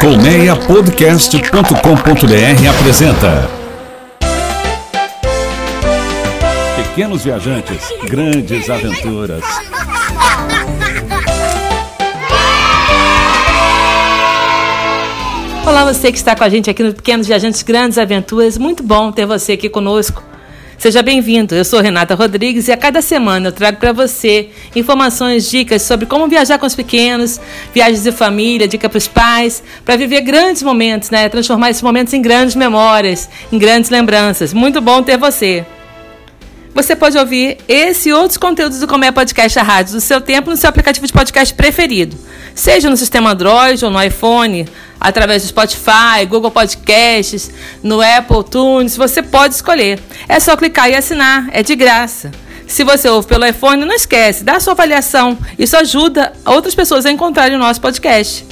Colmeiapodcast.com.br apresenta Pequenos Viajantes, Grandes Aventuras. Olá, você que está com a gente aqui no Pequenos Viajantes Grandes Aventuras. Muito bom ter você aqui conosco. Seja bem-vindo. Eu sou Renata Rodrigues e a cada semana eu trago para você informações, dicas sobre como viajar com os pequenos, viagens de família, dica para os pais, para viver grandes momentos, né? Transformar esses momentos em grandes memórias, em grandes lembranças. Muito bom ter você. Você pode ouvir esse e outros conteúdos do Comé Podcast a Rádio do seu tempo no seu aplicativo de podcast preferido, seja no sistema Android ou no iPhone, através do Spotify, Google Podcasts, no Apple Tunes, você pode escolher. É só clicar e assinar, é de graça. Se você ouve pelo iPhone, não esquece, dá a sua avaliação. Isso ajuda outras pessoas a encontrarem o nosso podcast.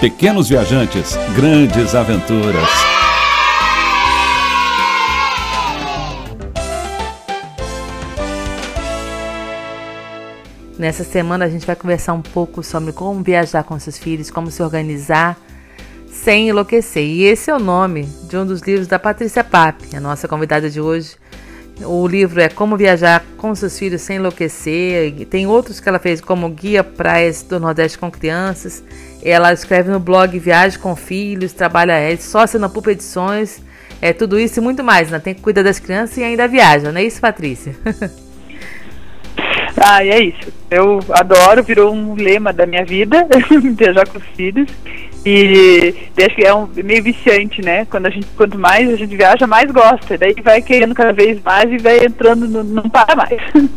Pequenos Viajantes, Grandes Aventuras. Nessa semana a gente vai conversar um pouco sobre como viajar com seus filhos, como se organizar sem enlouquecer. E esse é o nome de um dos livros da Patrícia Pape, a nossa convidada de hoje. O livro é Como Viajar com seus filhos sem enlouquecer. Tem outros que ela fez como Guia Praias do Nordeste com Crianças. Ela escreve no blog Viagem com Filhos, trabalha é sócia na Pupa Edições. É tudo isso e muito mais, né? Tem que cuidar das crianças e ainda viaja, não é isso, Patrícia? Ah, é isso. Eu adoro, virou um lema da minha vida, viajar com os filhos. E acho que é um, meio viciante, né? Quando a gente, quanto mais a gente viaja, mais gosta. Daí vai querendo cada vez mais e vai entrando, no, não para mais.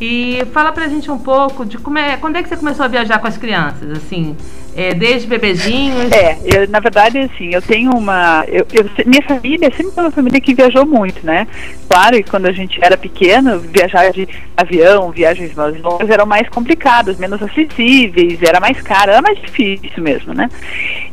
E fala pra gente um pouco de como é, quando é que você começou a viajar com as crianças, assim, é, desde bebezinhos? É, eu, na verdade, assim, eu tenho uma. Eu, eu, minha família sempre foi uma família que viajou muito, né? Claro que quando a gente era pequeno, viajar de avião, viagens mais longas eram mais complicadas, menos acessíveis, era mais caro, era mais difícil mesmo, né?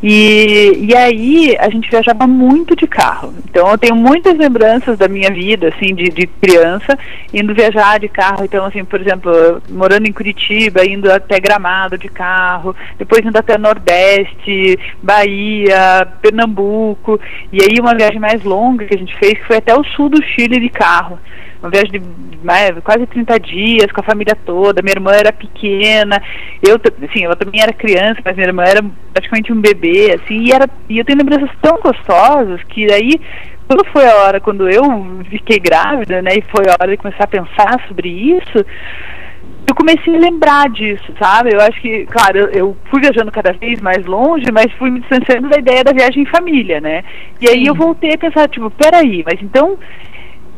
E, e aí a gente viajava muito de carro. Então eu tenho muitas lembranças da minha vida, assim, de, de criança, indo viajar de carro. Então, assim, por exemplo, morando em Curitiba, indo até Gramado de carro, depois indo até Nordeste, Bahia, Pernambuco. E aí uma viagem mais longa que a gente fez, que foi até o sul do Chile de carro. Uma viagem de mais, quase 30 dias com a família toda. Minha irmã era pequena, eu, assim, eu também era criança, mas minha irmã era praticamente um bebê, assim, e, era, e eu tenho lembranças tão gostosas que daí quando foi a hora, quando eu fiquei grávida, né, e foi a hora de começar a pensar sobre isso, eu comecei a lembrar disso, sabe? Eu acho que, claro, eu, eu, fui viajando cada vez mais longe, mas fui me distanciando da ideia da viagem em família, né? E aí eu voltei a pensar, tipo, peraí, mas então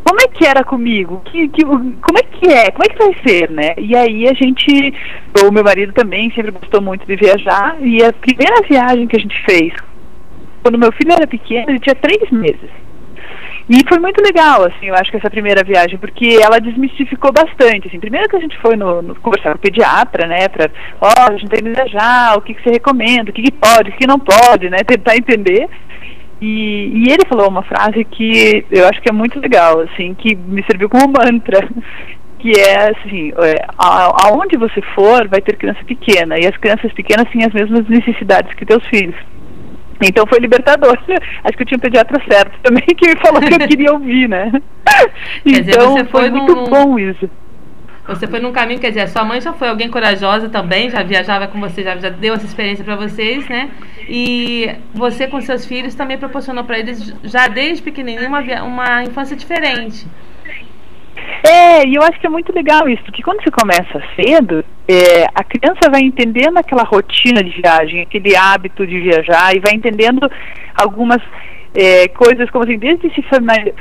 como é que era comigo? Que, que, como é que é? Como é que vai ser, né? E aí a gente, o meu marido também sempre gostou muito de viajar, e a primeira viagem que a gente fez, quando meu filho era pequeno, ele tinha três meses. E foi muito legal, assim, eu acho que essa primeira viagem, porque ela desmistificou bastante, assim, primeiro que a gente foi no, no conversar com o pediatra, né, pra, ó, oh, a gente tem que viajar, o que, que você recomenda, o que, que pode, o que não pode, né, tentar entender, e, e, ele falou uma frase que eu acho que é muito legal, assim, que me serviu como mantra, que é assim, é, aonde você for vai ter criança pequena, e as crianças pequenas têm as mesmas necessidades que teus filhos. Então foi libertador. Acho que eu tinha um pediatra certo também que me falou que eu queria ouvir, né? Quer então dizer, foi, foi muito num... bom isso. Você foi num caminho, quer dizer, sua mãe já foi alguém corajosa também, já viajava com você, já, já deu essa experiência para vocês, né? E você com seus filhos também proporcionou para eles, já desde pequenininho, uma, uma infância diferente. É, e eu acho que é muito legal isso, porque quando você começa cedo, é, a criança vai entendendo aquela rotina de viagem, aquele hábito de viajar e vai entendendo algumas é, coisas como assim, desde se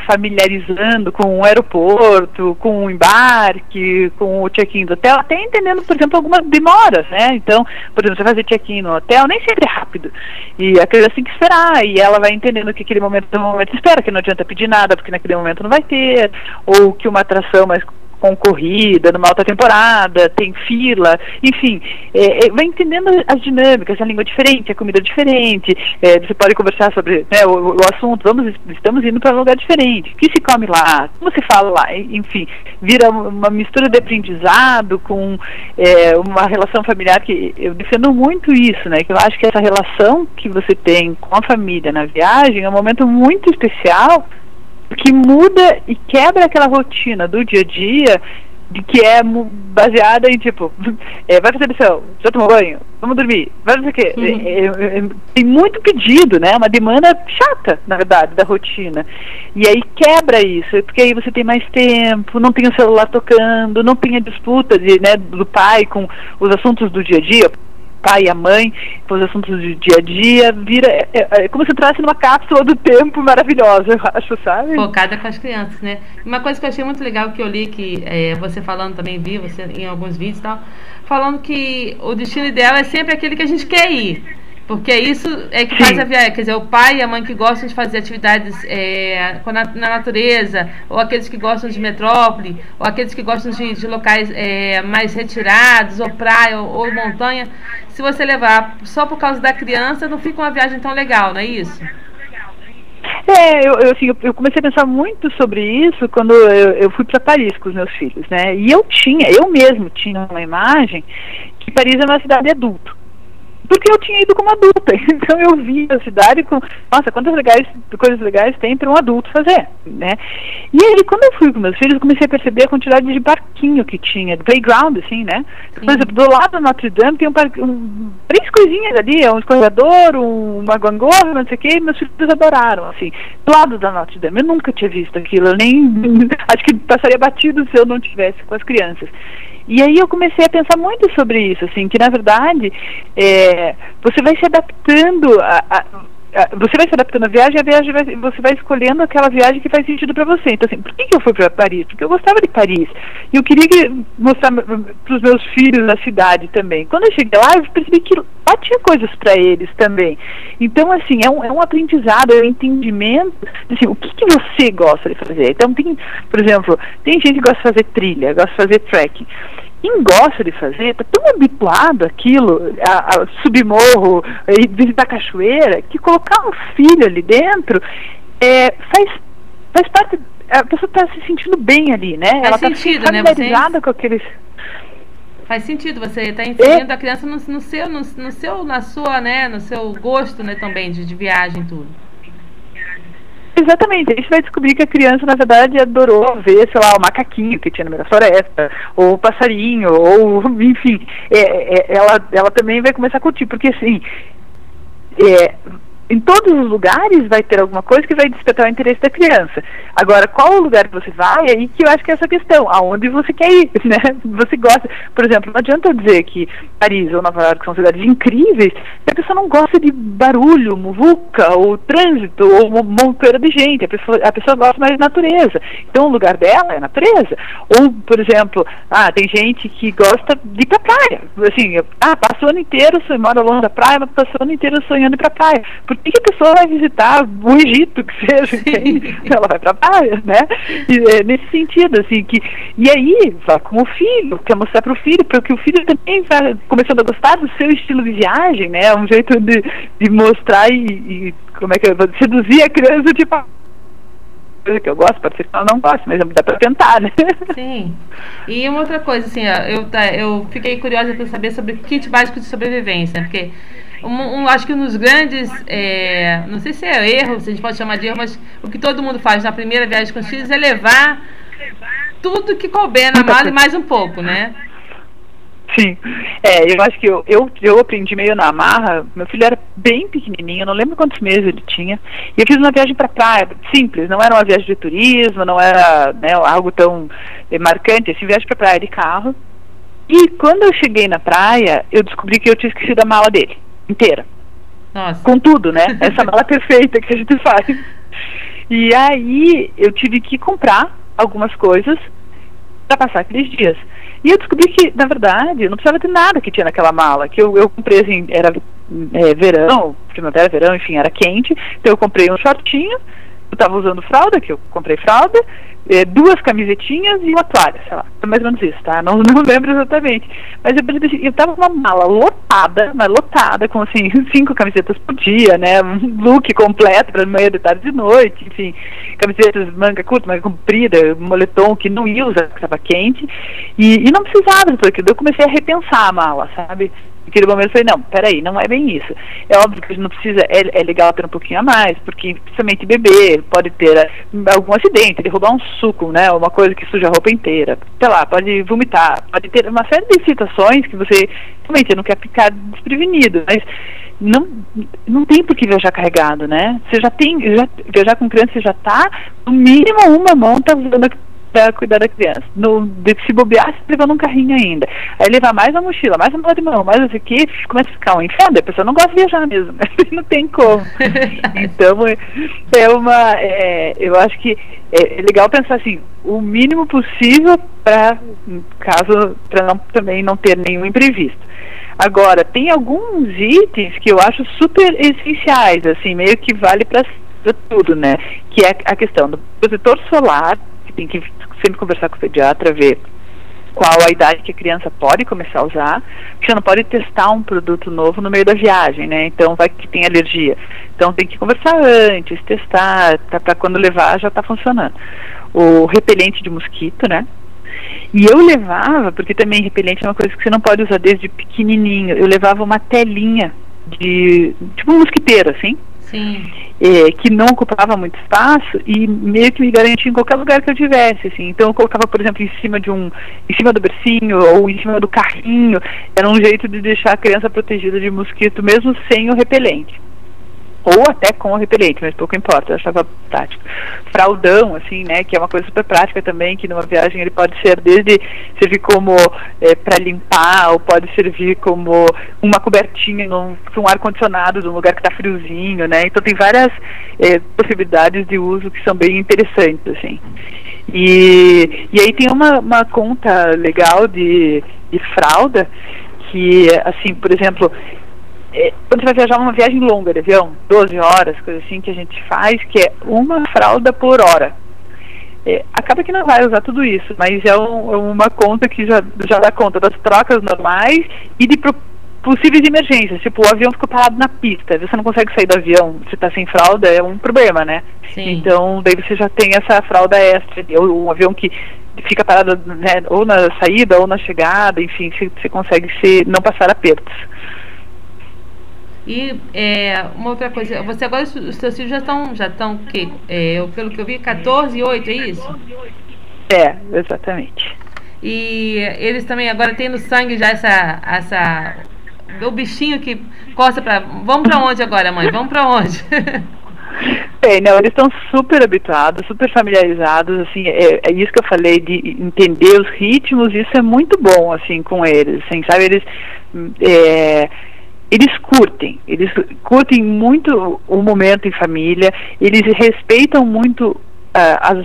familiarizando com o aeroporto, com o embarque, com o check-in do hotel, até entendendo, por exemplo, algumas demoras, né? Então, por exemplo, você fazer check-in no hotel nem sempre é rápido. E a criança tem que esperar, e ela vai entendendo que aquele momento é um momento de espera, que não adianta pedir nada, porque naquele momento não vai ter, ou que uma atração mais concorrida, numa alta temporada, tem fila, enfim, é, é, vai entendendo as dinâmicas, a língua diferente, a comida diferente, é, você pode conversar sobre né, o, o, assunto, vamos, estamos indo para um lugar diferente, o que se come lá, como se fala lá, enfim, vira uma mistura de aprendizado com é, uma relação familiar que eu defendo muito isso, né, que eu acho que essa relação que você tem com a família na viagem é um momento muito especial que muda e quebra aquela rotina do dia a dia de que é baseada em tipo, é, vai fazer lição, já tomou banho, vamos dormir, vai fazer o quê? Uhum. É, é, é, tem muito pedido, né? Uma demanda chata, na verdade, da rotina. E aí quebra isso, porque aí você tem mais tempo, não tem o celular tocando, não tem a disputa de, né, do pai com os assuntos do dia a dia pai e a mãe, os assuntos do dia a dia, vira. É, é, é como se entrasse numa cápsula do tempo maravilhosa, eu acho, sabe? Focada com as crianças, né? Uma coisa que eu achei muito legal que eu li, que é, você falando também, vi você em alguns vídeos e tal, falando que o destino ideal é sempre aquele que a gente quer ir. Porque isso é que Sim. faz a viagem. Quer dizer, o pai e a mãe que gostam de fazer atividades é, na, na, natureza, ou aqueles que gostam de metrópole, ou aqueles que gostam de, de locais é, mais retirados, ou praia, ou, ou, montanha. Se você levar só por causa da criança, não fica uma viagem tão legal, não é isso? É, eu, eu, assim, eu comecei a pensar muito sobre isso quando eu, eu fui para Paris com os meus filhos, né? E eu tinha, eu mesmo tinha uma imagem que Paris é uma cidade adulto porque eu tinha ido como adulta. Então eu vi a cidade com, nossa, quantas legais, coisas legais tem para um adulto fazer, né? E aí, quando eu fui com meus filhos, eu comecei a perceber a quantidade de barquinho que tinha, playground, assim, né? Sim. Por exemplo, do lado da Notre Dame tem um, um, três coisinhas ali, um escorregador, um, uma gangorra, não sei o que, e meus filhos adoraram, assim. Do lado da Notre Dame, eu nunca tinha visto aquilo, eu nem, acho que passaria batido se eu não tivesse com as crianças. E aí eu comecei a pensar muito sobre isso, assim, que na verdade é, você vai se adaptando a, a você vai se adaptando à viagem, a viagem vai, você vai escolhendo aquela viagem que faz sentido para você. Então, assim, por que, que eu fui para Paris? Porque eu gostava de Paris. E eu queria que, mostrar para os meus filhos a cidade também. Quando eu cheguei lá, eu percebi que lá tinha coisas para eles também. Então, assim, é um, é um aprendizado, é um entendimento. Assim, o que, que você gosta de fazer? Então, tem, por exemplo, tem gente que gosta de fazer trilha, gosta de fazer trekking quem gosta de fazer está tão habituado àquilo, a, a subir morro e visitar cachoeira, que colocar um filho ali dentro é, faz, faz parte. A pessoa está se sentindo bem ali, né? Faz Ela está familiarizada né? com aqueles. Faz sentido, você está inserindo é. a criança no, no, seu, no, no, seu, na sua, né, no seu gosto, né, também de, de viagem tudo. Exatamente, a gente vai descobrir que a criança, na verdade, adorou ver, sei lá, o macaquinho que tinha no meio da floresta, ou o passarinho, ou, enfim, é, é, ela, ela também vai começar a curtir, porque assim, é, em todos os lugares vai ter alguma coisa que vai despertar o interesse da criança. Agora, qual o lugar que você vai, é aí que eu acho que é essa questão, aonde você quer ir, né? Você gosta, por exemplo, não adianta eu dizer que Paris ou Nova York são cidades incríveis se a pessoa não gosta de barulho, muvuca, ou trânsito, ou monteira de gente, a pessoa, a pessoa gosta mais de natureza. Então o lugar dela é natureza. Ou, por exemplo, ah, tem gente que gosta de ir pra praia. Assim, ah, passou o ano inteiro, mora longe da praia, mas passou o ano inteiro sonhando ir pra praia. Que, que a pessoa vai visitar o Egito, que seja, ela vai para praia, né? E, é, nesse sentido, assim, que, e aí, vai com o filho, quer mostrar para o filho, porque o filho também vai começando a gostar do seu estilo de viagem, né? Um jeito de, de mostrar e, e como é que eu vou seduzir a criança, tipo, coisa que eu gosto, pode ser que ela não goste, mas dá para tentar, né? Sim. E uma outra coisa, assim, eu, eu fiquei curiosa para saber sobre o kit básico de sobrevivência, porque um, um, acho que um dos grandes, é, não sei se é erro, se a gente pode chamar de erro, mas o que todo mundo faz na primeira viagem com os filhos é levar tudo que couber na mala e mais um pouco, né? Sim, é, eu acho que eu, eu, eu aprendi meio na marra. Meu filho era bem pequenininho, não lembro quantos meses ele tinha. E eu fiz uma viagem para praia, simples, não era uma viagem de turismo, não era né, algo tão é, marcante, assim, viagem para praia de carro. E quando eu cheguei na praia, eu descobri que eu tinha esquecido a mala dele inteira. Nossa. Com tudo, né? Essa mala perfeita que a gente faz. E aí eu tive que comprar algumas coisas para passar aqueles dias. E eu descobri que, na verdade, eu não precisava de nada que tinha naquela mala. Que eu, eu comprei assim, era é, verão, primavera, verão, enfim, era quente. Então eu comprei um shortinho, eu estava usando fralda, que eu comprei fralda, é, duas camisetinhas e uma toalha, sei lá, é mais ou menos isso, tá? Não, não lembro exatamente. Mas eu, assim, eu tava com uma mala lotada, mas lotada, com assim, cinco camisetas por dia, né? Um look completo para manhã, de tarde de noite, enfim, camisetas manga curta, manga comprida, moletom que não ia usar, que estava quente, e, e não precisava porque Eu comecei a repensar a mala, sabe? Naquele momento eu falei, não, peraí, não é bem isso. É óbvio que não precisa, é, é legal ter um pouquinho a mais, porque principalmente bebê pode ter eh, algum acidente, derrubar um suco, né? Uma coisa que suja a roupa inteira. Sei lá, pode vomitar, pode ter uma série de situações que você realmente não quer ficar desprevenido, mas não, não tem por que viajar carregado, né? Você já tem, já, viajar com criança, você já está, no mínimo uma mão tá usando para cuidar da criança. No, de, se bobear, você levando um carrinho ainda. Aí levar mais a mochila, mais a mala de mão, mais isso aqui, começa a ficar um inferno. A pessoa não gosta de viajar mesmo, não tem como. então, é, é uma. É, eu acho que é, é, legal pensar assim, o mínimo possível para caso para não, também não ter nenhum imprevisto. Agora, tem alguns itens que eu acho super essenciais, assim, meio que vale para tudo, né? Que é a questão do protetor solar, que tem que sempre conversar com o pediatra, ver qual a idade que a criança pode começar a usar, porque você não pode testar um produto novo no meio da viagem, né? Então vai que tem alergia. Então tem que conversar antes, testar, tá, para quando levar já está funcionando. O repelente de mosquito, né? E eu levava, porque também repelente é uma coisa que você não pode usar desde pequenininho, eu levava uma telinha de, tipo um mosquiteiro, assim, Sim. É, que não ocupava muito espaço e meio que me garantia em qualquer lugar que eu tivesse, assim. Então eu colocava, por exemplo, em cima de um, em cima do bercinho ou em cima do carrinho. Era um jeito de deixar a criança protegida de mosquito, mesmo sem o repelente ou até com o repelente, mas pouco importa, eu achava prático. Fraldão, assim, né, que é uma coisa super prática também, que numa viagem ele pode ser desde servir como é, para limpar, ou pode servir como uma cobertinha num, um ar-condicionado num lugar que está friozinho, né, então tem várias é, possibilidades de uso que são bem interessantes, assim. E, e aí tem uma, uma conta legal de, de fralda, que, assim, por exemplo, é, quando você vai viajar uma viagem longa de avião, 12 horas, coisa assim, que a gente faz, que é uma fralda por hora. É, acaba que não vai usar tudo isso, mas é, um, é uma conta que já, já dá conta das trocas normais e de pro, possíveis emergências. Tipo, o avião ficou parado na pista, você não consegue sair do avião, você está sem fralda, é um problema, né? Sim. Então, daí você já tem essa fralda extra, ou um avião que fica parado né, ou na saída ou na chegada, enfim, você, você consegue se, não passar apertos. E é, uma outra coisa, você agora, os seus filhos já estão, já estão, que, é, pelo que eu vi, 14 e 8, é isso? É, exatamente. E eles também agora têm no sangue já essa, essa o bichinho que costa para, vamos para onde agora, mãe? Vamos para onde? Bem, não, eles estão super habituados, super familiarizados, assim, é, é, isso que eu falei de entender os ritmos, isso é muito bom, assim, com eles, assim, sabe, eles é, eles curtem, eles curtem muito o momento em família, eles respeitam muito uh, as,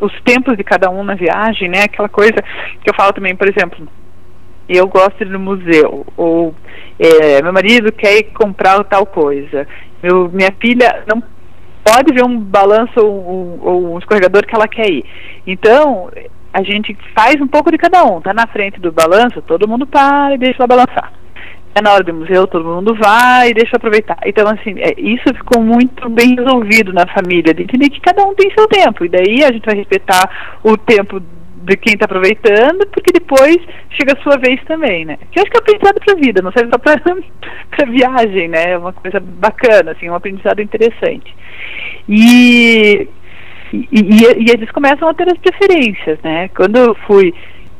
os tempos de cada um na viagem, né? Aquela coisa que eu falo também, por exemplo, eu gosto de ir no museu, ou é, meu marido quer comprar tal coisa, meu, minha filha não pode ver um balanço ou um, um, um escorregador que ela quer ir. Então, a gente faz um pouco de cada um. Tá na frente do balanço, todo mundo para e deixa ela balançar é na hora do museu, todo mundo vai, deixa eu aproveitar. Então, assim, é, isso ficou muito bem resolvido na família, de entender que cada um tem seu tempo, e daí a gente vai respeitar o tempo de quem está aproveitando, porque depois chega a sua vez também, né? Que eu acho que é aprendizado para a vida, não serve só para viagem, né? É uma coisa bacana, assim, um aprendizado interessante. E, e, e, e eles começam a ter as preferências, né? Quando eu fui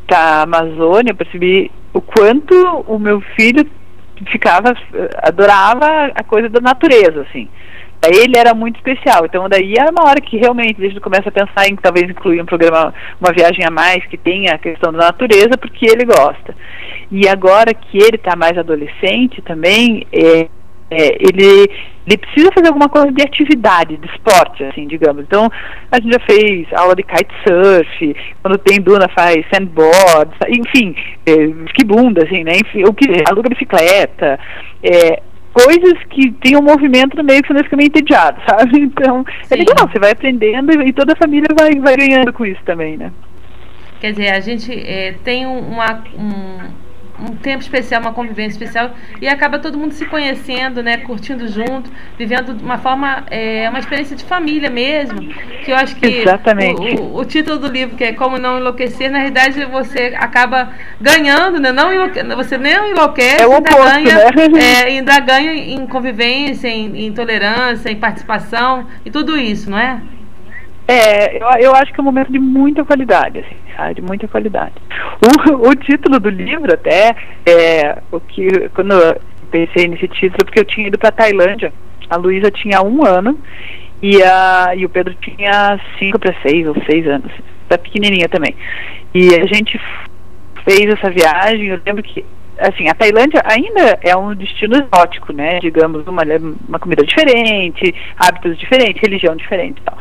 para a Amazônia, eu percebi o quanto o meu filho ficava, adorava a coisa da natureza, assim. Ele era muito especial. Então daí era uma hora que realmente a gente começa a pensar em talvez incluir um programa, uma viagem a mais que tenha a questão da natureza, porque ele gosta. E agora que ele está mais adolescente também, é, é, ele, ele precisa fazer alguma coisa de atividade, de esporte, assim, digamos. Então, a gente já fez aula de kitesurf, quando tem duna faz sandboard, enfim, é, esquibunda, assim, né? Enfim, o que, aluga bicicleta. É, coisas que tem um movimento no meio que você não fica meio entediado, sabe? Então, é Sim. é legal, você vai aprendendo e toda a família vai, vai ganhando com isso também, né? Quer dizer, a gente é, tem uma, um, um tempo especial, uma convivência especial e acaba todo mundo se conhecendo, né, curtindo junto, vivendo de uma forma, é, uma experiência de família mesmo, que eu acho que Exatamente. O, o, o título do livro, que é Como Não Enlouquecer, na realidade você acaba ganhando, né, não enlouque, você nem enlouquece, é ainda, oposto, ganha, né? é, ainda ganha em convivência, em, em tolerância, em participação e tudo isso, não é? É, eu, eu acho que é um momento de muita qualidade, assim, sabe? De muita qualidade. O, o título do livro até, é, o que, quando eu pensei nesse título, porque eu tinha ido para Tailândia, a Luísa tinha um ano e, a, e o Pedro tinha cinco para seis ou seis anos, tá pequenininha também. E a gente fez essa viagem, eu lembro que assim, a Tailândia ainda é um destino exótico, né? Digamos, uma, uma comida diferente, hábitos diferentes, religião diferente e tal.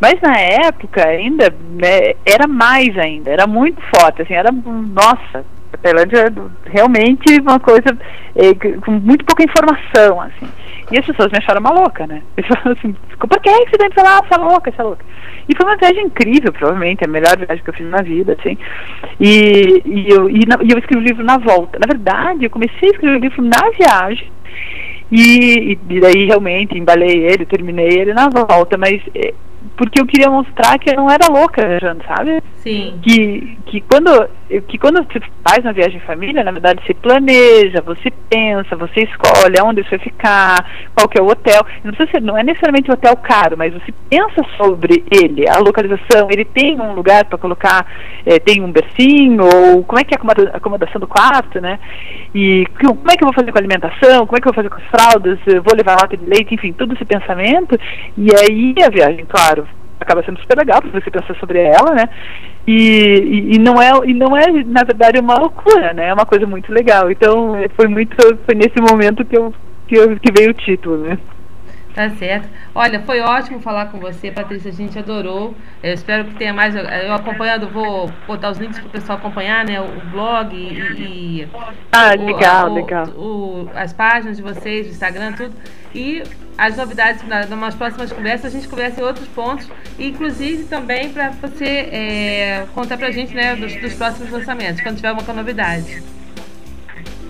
Mas na época ainda né, era mais ainda, era muito forte, assim, era nossa, a Tailândia é realmente uma coisa é, com muito pouca informação, assim. E as pessoas me acharam uma louca, né? Eles falaram assim, por que você tem que falar, é louca, você é louca? E foi uma viagem incrível, provavelmente, a melhor viagem que eu fiz na vida, assim. E, e, eu, e, na, e eu escrevi o livro na volta. Na verdade, eu comecei a escrever o livro na viagem, e, e daí realmente embalei ele, terminei ele na volta, mas é, porque eu queria mostrar que eu não era louca viajando, sabe? Sim. Que, que, quando, que quando você faz uma viagem em família, na verdade você planeja, você pensa, você escolhe onde você vai ficar, qual que é o hotel. Não, precisa ser, não é necessariamente um hotel caro, mas você pensa sobre ele, a localização, ele tem um lugar para colocar, é, tem um bercinho, ou como é que é a acomodação do quarto, né? E como é que eu vou fazer com a alimentação, como é que eu vou fazer com as fraldas, eu vou levar lata de leite, enfim, todo esse pensamento. E aí a viagem, claro, acaba sendo super legal para você pensar sobre ela, né? E, e, e, não é e não é na verdade uma loucura, né? É uma coisa muito legal. Então foi muito foi nesse momento que eu que, eu, que veio o título, né? Tá certo. Olha, foi ótimo falar com você, Patrícia. A gente adorou. Eu espero que tenha mais. Eu acompanhando, vou botar os links para o pessoal acompanhar, né? O blog e. e ah, o, legal, o, legal. O, as páginas de vocês, o Instagram, tudo. E as novidades nas próximas conversas, a gente conversa em outros pontos, inclusive também para você é, contar para a gente né, dos, dos próximos lançamentos, quando tiver alguma novidade.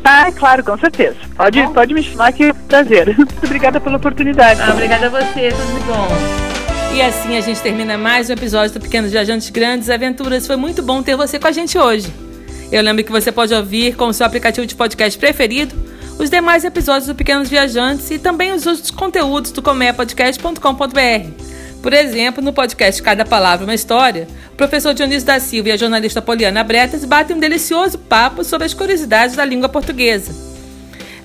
Ah, claro, com certeza. Pode, tá pode me chamar que é um prazer. Muito obrigada pela oportunidade. Ah, obrigada a você, tudo de bom. E assim a gente termina mais um episódio do Pequenos Viajantes Grandes Aventuras. Foi muito bom ter você com a gente hoje. Eu lembro que você pode ouvir com o seu aplicativo de podcast preferido os demais episódios do Pequenos Viajantes e também os outros conteúdos do comeapodcast.com.br. Por exemplo, no podcast Cada Palavra Uma História, o professor Dionísio da Silva e a jornalista Poliana Bretas batem um delicioso papo sobre as curiosidades da língua portuguesa.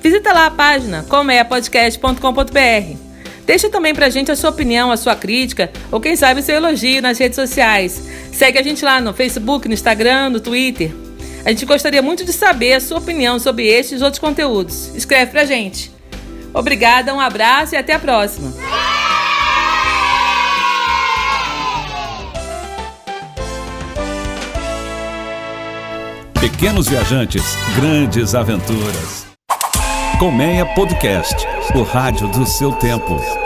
Visita lá a página comeapodcast.com.br. Deixa também pra gente a sua opinião, a sua crítica ou quem sabe o seu elogio nas redes sociais. Segue a gente lá no Facebook, no Instagram, no Twitter. A gente gostaria muito de saber a sua opinião sobre estes outros conteúdos. Escreve pra gente. Obrigada, um abraço e até a próxima. Pequenos viajantes, grandes aventuras. Colmeia Podcast, o rádio do seu tempo.